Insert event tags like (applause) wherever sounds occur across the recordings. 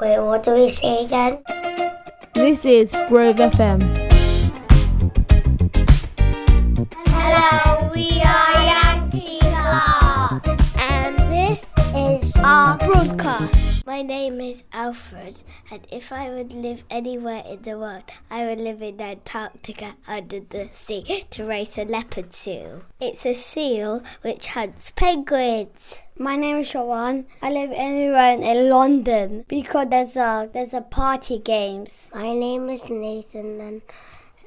Wait, what do we say again? This is Grove FM. Hello, name is Alfred, and if I would live anywhere in the world, I would live in Antarctica under the sea to raise a leopard seal. It's a seal which hunts penguins. My name is Shawan. I live anywhere in London because there's a there's a party games. My name is Nathan, and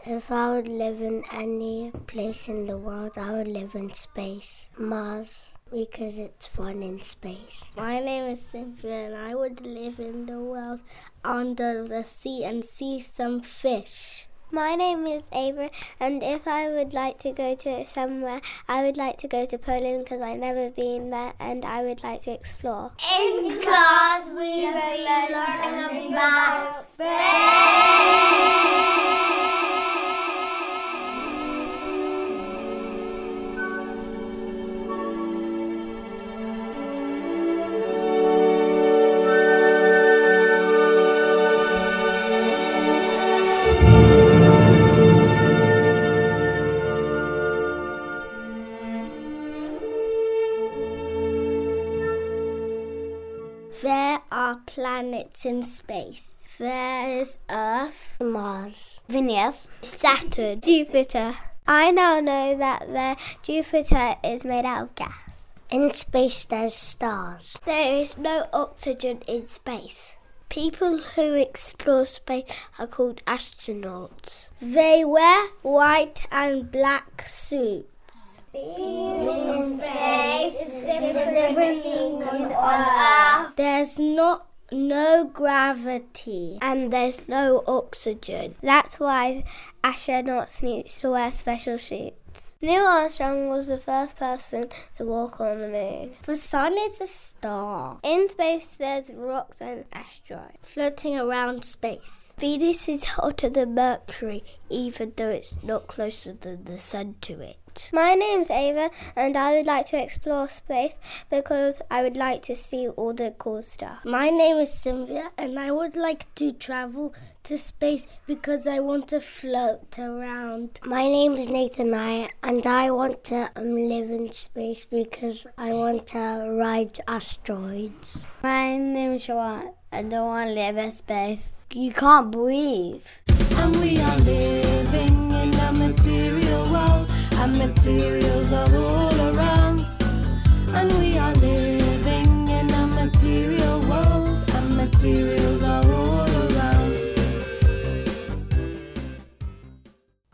if I would live in any place in the world, I would live in space. Mars, because it's fun in space. My name is Cynthia, and I would live in the world under the sea and see some fish. My name is Ava, and if I would like to go to somewhere, I would like to go to Poland because I've never been there and I would like to explore. In class, we will learn about There planets in space. There is Earth, Mars. Venus. Saturn, Jupiter. I now know that the Jupiter is made out of gas. In space, there's stars. There is no oxygen in space. People who explore space are called astronauts. They wear white and black suits. In space, is different than on Earth. There's not no gravity and there's no oxygen. That's why astronauts need to wear special suits. Neil Armstrong was the first person to walk on the moon. The sun is a star. In space, there's rocks and asteroids floating around space. Venus is hotter than Mercury, even though it's not closer than the sun to it. My name's Ava, and I would like to explore space because I would like to see all the cool stuff. My name is Cynthia, and I would like to travel to space because I want to float around. My name is Nathan I, and I want to um, live in space because I want to ride asteroids. My name is Shawan. I don't want to live in space. You can't breathe. And we are materials are all around. And we are living in a material world, and materials are all around.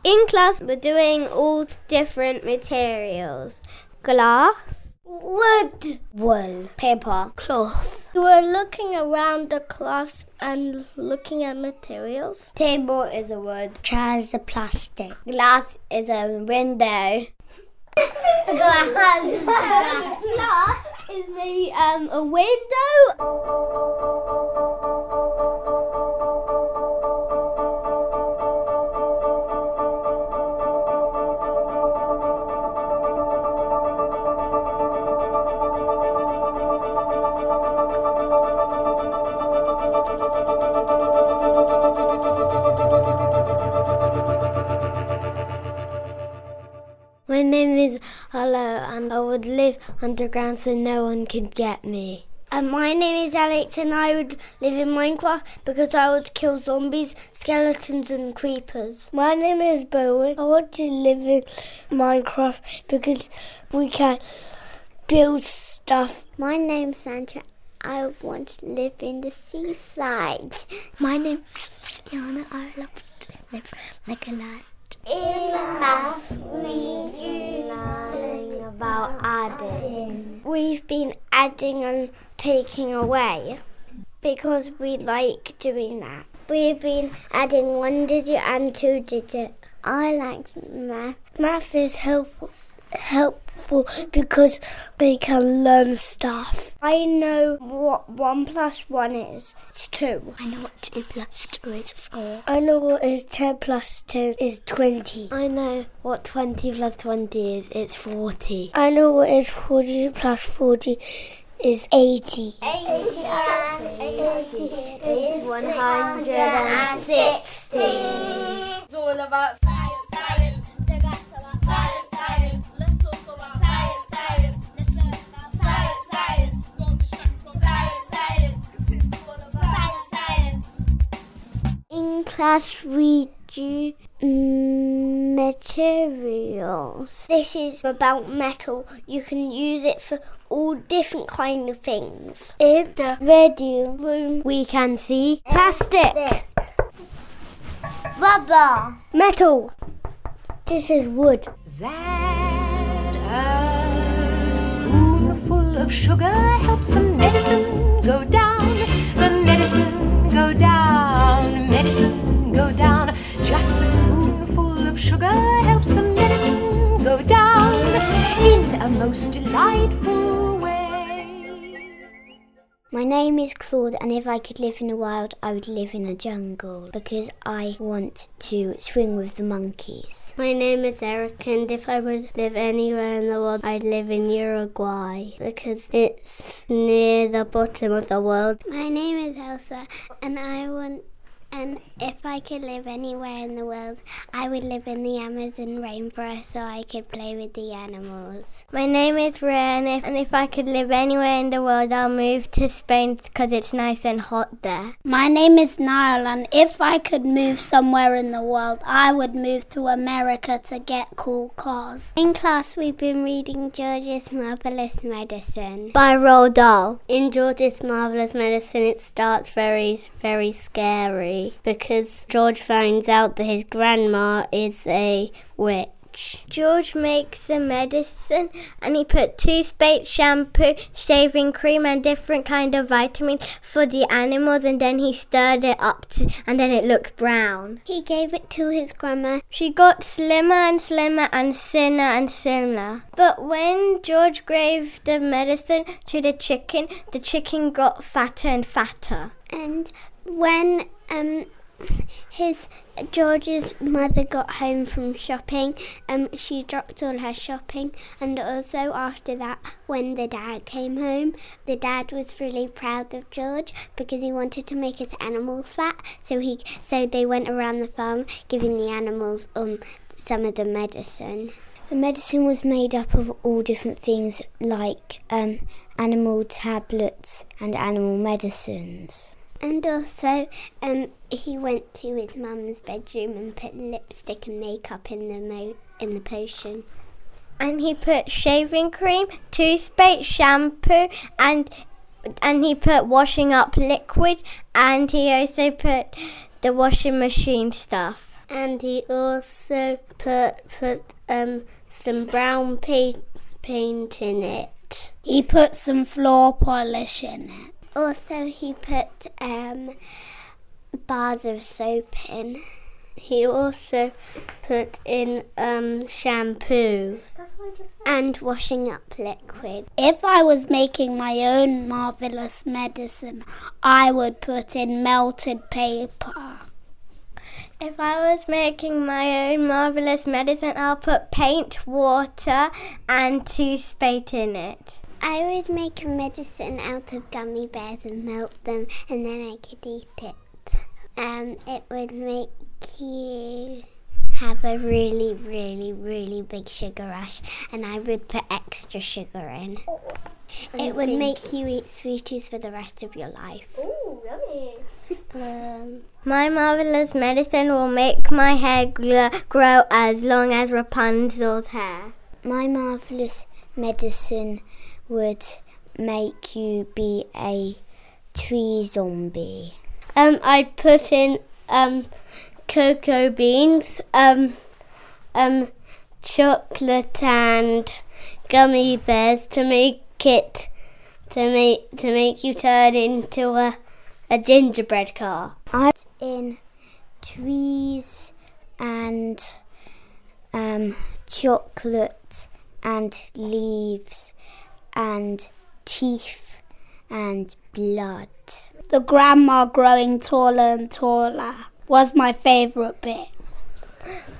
In class, we're doing all different materials glass, wood, Wool. Paper. cloth. We're looking around the class and looking at materials. Table is a wood. Chair is a plastic. Glass is a window. Glass. glass (laughs) is me um a window. Name is Hello, and I would live underground so no one could get me. And my name is Alex, and I would live in Minecraft because I would kill zombies, skeletons, and creepers. My name is Bowen. I want to live in Minecraft because we can build stuff. My name's Sandra. I want to live in the seaside. My name's Sienna. I love to live like a lad. In maths, we do learning about adding. We've been adding and taking away because we like doing that. We've been adding one digit and two digit. I like math. Math is helpful helpful because we can learn stuff. I know what one plus one is. It's two. I know what two plus two is four. I know what is ten plus ten is twenty. I know what 20 plus 20 is. It's 40. I know what is forty plus forty is 80. 80 and 80 is 160. It's all about class, we do materials. This is about metal. You can use it for all different kind of things. In the radio room, we can see plastic, Rubber. metal. This is wood. That a spoonful of sugar helps the medicine go down. The medicine go down. Medicine go down. Just a spoonful of sugar helps the medicine go down in a most delightful. My name is Claude, and if I could live in the wild, I would live in a jungle because I want to swing with the monkeys. My name is Eric, and if I would live anywhere in the world, I'd live in Uruguay because it's near the bottom of the world. My name is Elsa, and I want. And if I could live anywhere in the world, I would live in the Amazon rainforest so I could play with the animals. My name is Ryan, if, and if I could live anywhere in the world, I'll move to Spain because it's nice and hot there. My name is Niall, and if I could move somewhere in the world, I would move to America to get cool cars. In class, we've been reading George's Marvelous Medicine. By Roald Dahl. In George's Marvelous Medicine, it starts very, very scary because George finds out that his grandma is a witch. George makes the medicine and he put toothpaste, shampoo, shaving cream, and different kind of vitamins for the animals, and then he stirred it up to, and then it looked brown. He gave it to his grandma. She got slimmer and slimmer and thinner and thinner. But when George gave the medicine to the chicken, the chicken got fatter and fatter. And when um his George's mother got home from shopping, um she dropped all her shopping and also after that when the dad came home, the dad was really proud of George because he wanted to make his animals fat. So he so they went around the farm giving the animals um some of the medicine. The medicine was made up of all different things like um, animal tablets and animal medicines. And also, um, he went to his mum's bedroom and put lipstick and makeup in the mo- in the potion. And he put shaving cream, toothpaste, shampoo, and and he put washing up liquid, and he also put the washing machine stuff. And he also put put um some brown paint paint in it. He put some floor polish in it. Also, he put um, bars of soap in. He also put in um shampoo. And washing up liquid. If I was making my own marvelous medicine, I would put in melted paper. If I was making my own marvelous medicine, I'll put paint, water, and toothpaste in it. I would make a medicine out of gummy bears and melt them, and then I could eat it. Um, it would make you have a really, really, really big sugar rush, and I would put extra sugar in. It would make you eat sweeties for the rest of your life. Ooh, yummy. (laughs) um, my marvelous medicine will make my hair gl- grow as long as Rapunzel's hair. My marvelous medicine would make you be a tree zombie. Um, I'd put in um, cocoa beans, um, um, chocolate and gummy bears to make it to make to make you turn into a a gingerbread car. I put in trees and um, chocolate and leaves and teeth and blood. The grandma growing taller and taller was my favourite bit.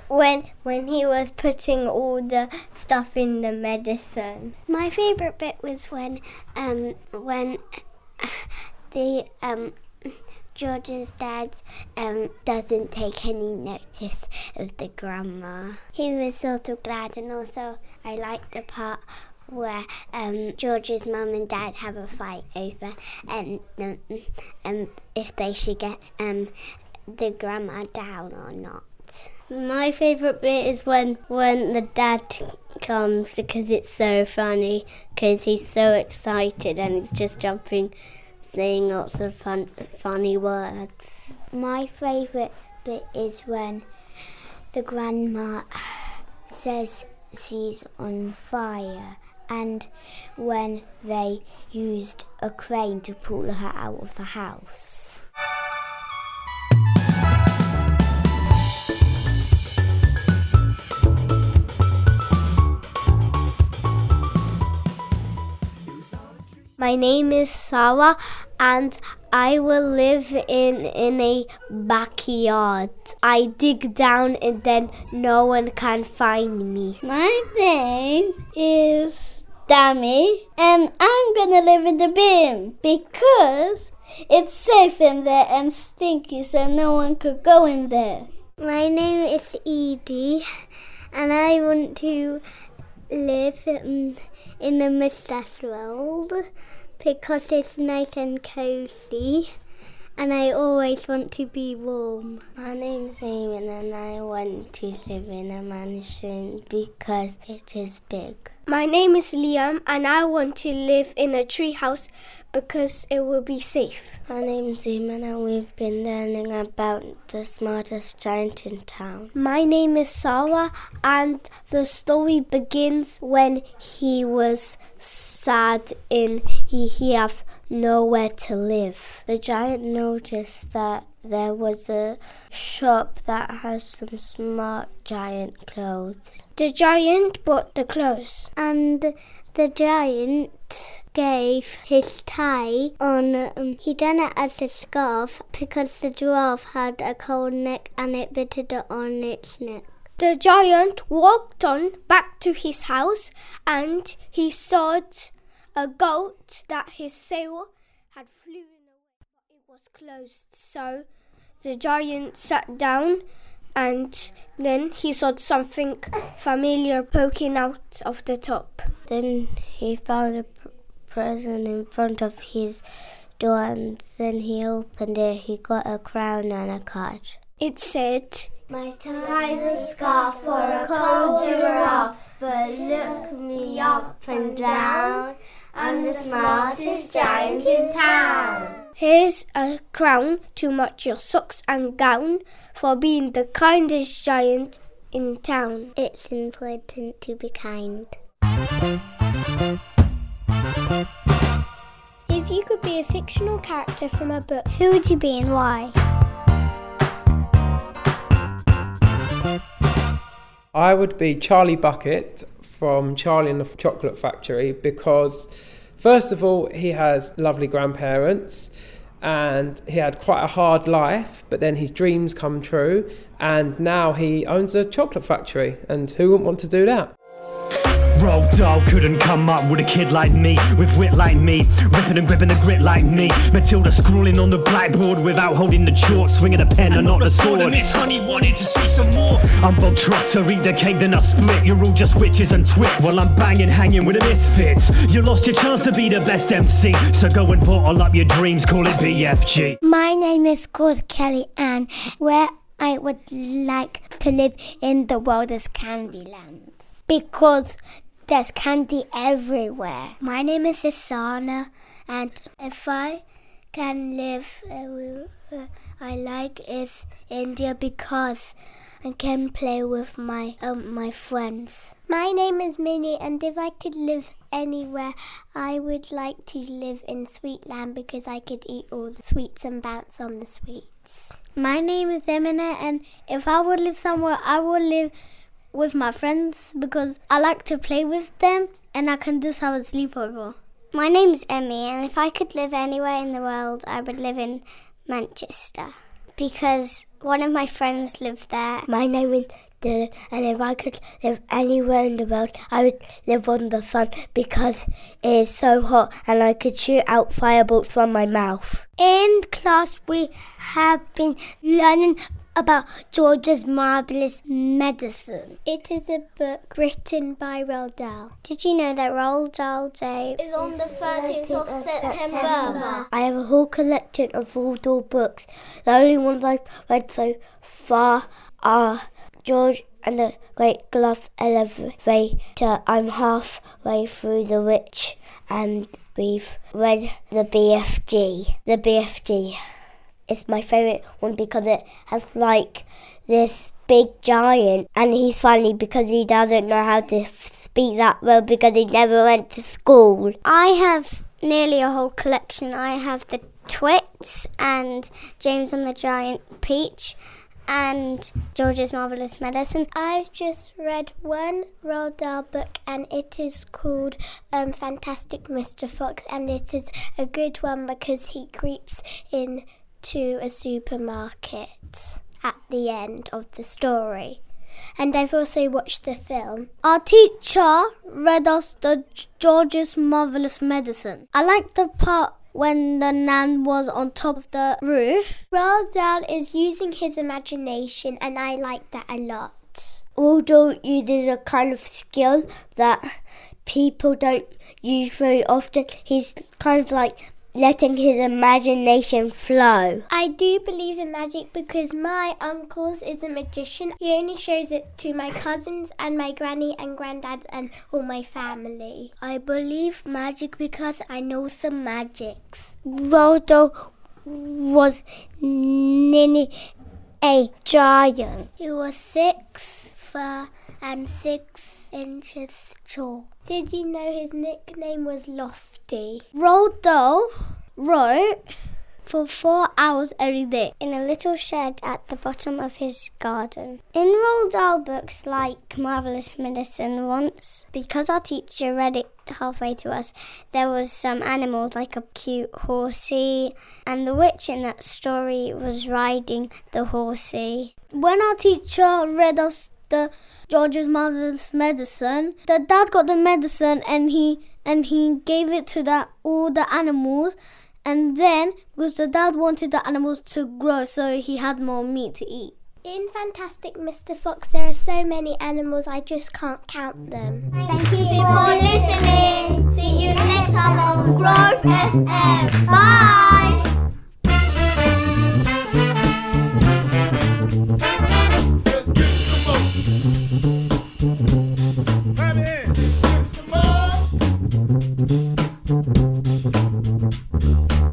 when when he was putting all the stuff in the medicine. My favourite bit was when um when (laughs) the um George's dad um doesn't take any notice of the grandma. He was sort of glad and also I liked the part where um, George's mum and dad have a fight over um, um, um, if they should get um, the grandma down or not. My favourite bit is when when the dad comes because it's so funny because he's so excited and he's just jumping, saying lots of fun funny words. My favourite bit is when the grandma says she's on fire and when they used a crane to pull her out of the house. My name is Sarah and I will live in in a backyard. I dig down and then no one can find me. My name is Dammy, and I'm gonna live in the bin because it's safe in there and stinky, so no one could go in there. My name is Edie and I want to live um, in the mustache world because it's nice and cozy and I always want to be warm. My name's Eamon and I want to live in a mansion because it is big. My name is Liam and I want to live in a treehouse because it will be safe. My name's Eamon and we've been learning about the smartest giant in town. My name is Sarah and the story begins when he was sad and he, he have nowhere to live. The giant noticed that there was a shop that has some smart giant clothes. The giant bought the clothes And the giant gave his tie on, um, he done it as a scarf because the giraffe had a cold neck and it bitted it on its neck. The giant walked on back to his house and he saw a goat that his sail had flown away, it was closed. So the giant sat down and then he saw something familiar poking out of the top. Then he found a pr- present in front of his door and then he opened it. He got a crown and a card. It said, My tie's a scarf for a cold giraffe, but look me up and down. I'm the smartest giant in town. Here's a crown to match your socks and gown for being the kindest giant in town. It's important to be kind. If you could be a fictional character from a book, Who would you be and why? I would be Charlie Bucket from Charlie and the Chocolate Factory because, first of all, he has lovely grandparents and he had quite a hard life, but then his dreams come true, and now he owns a chocolate factory. And who wouldn't want to do that? Roald Dahl couldn't come up with a kid like me, with wit like me, ripping and gripping the grit like me. Matilda scrawling on the blackboard without holding the chalk, swinging a pen and not the sword. And Miss Honey wanted to see some more. I'm Bogtrotter, eat the cake, then I split. You're all just witches and twits while I'm banging, hanging with the misfits. You lost your chance to be the best MC, so go and bottle up your dreams, call it BFG. My name is called Kelly Ann. Where I would like to live in the world is Candyland because there's candy everywhere. My name is Isana, and if I can live, uh, uh, I like is India because I can play with my um, my friends. My name is Minnie, and if I could live anywhere, I would like to live in Sweetland because I could eat all the sweets and bounce on the sweets. My name is Emina, and if I would live somewhere, I would live with my friends because I like to play with them and I can just have a sleepover. My name's Emmy, and if I could live anywhere in the world, I would live in Manchester because one of my friends lived there. My name is Dylan, and if I could live anywhere in the world, I would live on the sun because it is so hot and I could shoot out fireballs from my mouth. In class, we have been learning about George's marvelous medicine. It is a book written by Roald Dahl. Did you know that Roald Dahl Day is on the 13th of September. I have a whole collection of Roald Dahl books. The only ones I've read so far are George and the Great Glass Elevator. I'm halfway through The Witch and we've read the BFG. The BFG is my favourite one because it has like this big giant and he's funny because he doesn't know how to speak that well because he never went to school. I have nearly a whole collection. I have the Twits and James and the Giant Peach and George's Marvelous Medicine. I've just read one Roald Dahl book and it is called um, Fantastic Mr. Fox and it is a good one because he creeps in to a supermarket at the end of the story. And I've also watched the film. Our teacher read us the George's Marvelous Medicine. I like the part when the nan was on top of the roof. Roald Dahl is using his imagination and I like that a lot. Roald Dahl uses a kind of skill that people don't use very often. He's kind of like letting his imagination flow. I do believe in magic because my uncle's is a magician. He only shows it to my cousins and my granny and granddad and all my family. I believe magic because I know some magics. Dahl was nearly a giant. He was six foot and six inches tall. Did you know his nickname was Lofty? Roald Dahl wrote for four hours every day. in a little shed at the bottom of his garden. In Roald Dahl books like Marvelous Medicine once, because our teacher read it halfway to us, there was some animals like a cute horsey, and the witch in that story was riding the horsey. When our teacher read us the George's Marvelous Medicine, the dad got the medicine and he and he gave it to the all the animals. And then, because the dad wanted the animals to grow, so he had more meat to eat. In Fantastic Mr. Fox, there are so many animals, I just can't count them. Thank you for listening. See you next time on Grove FM. Bye.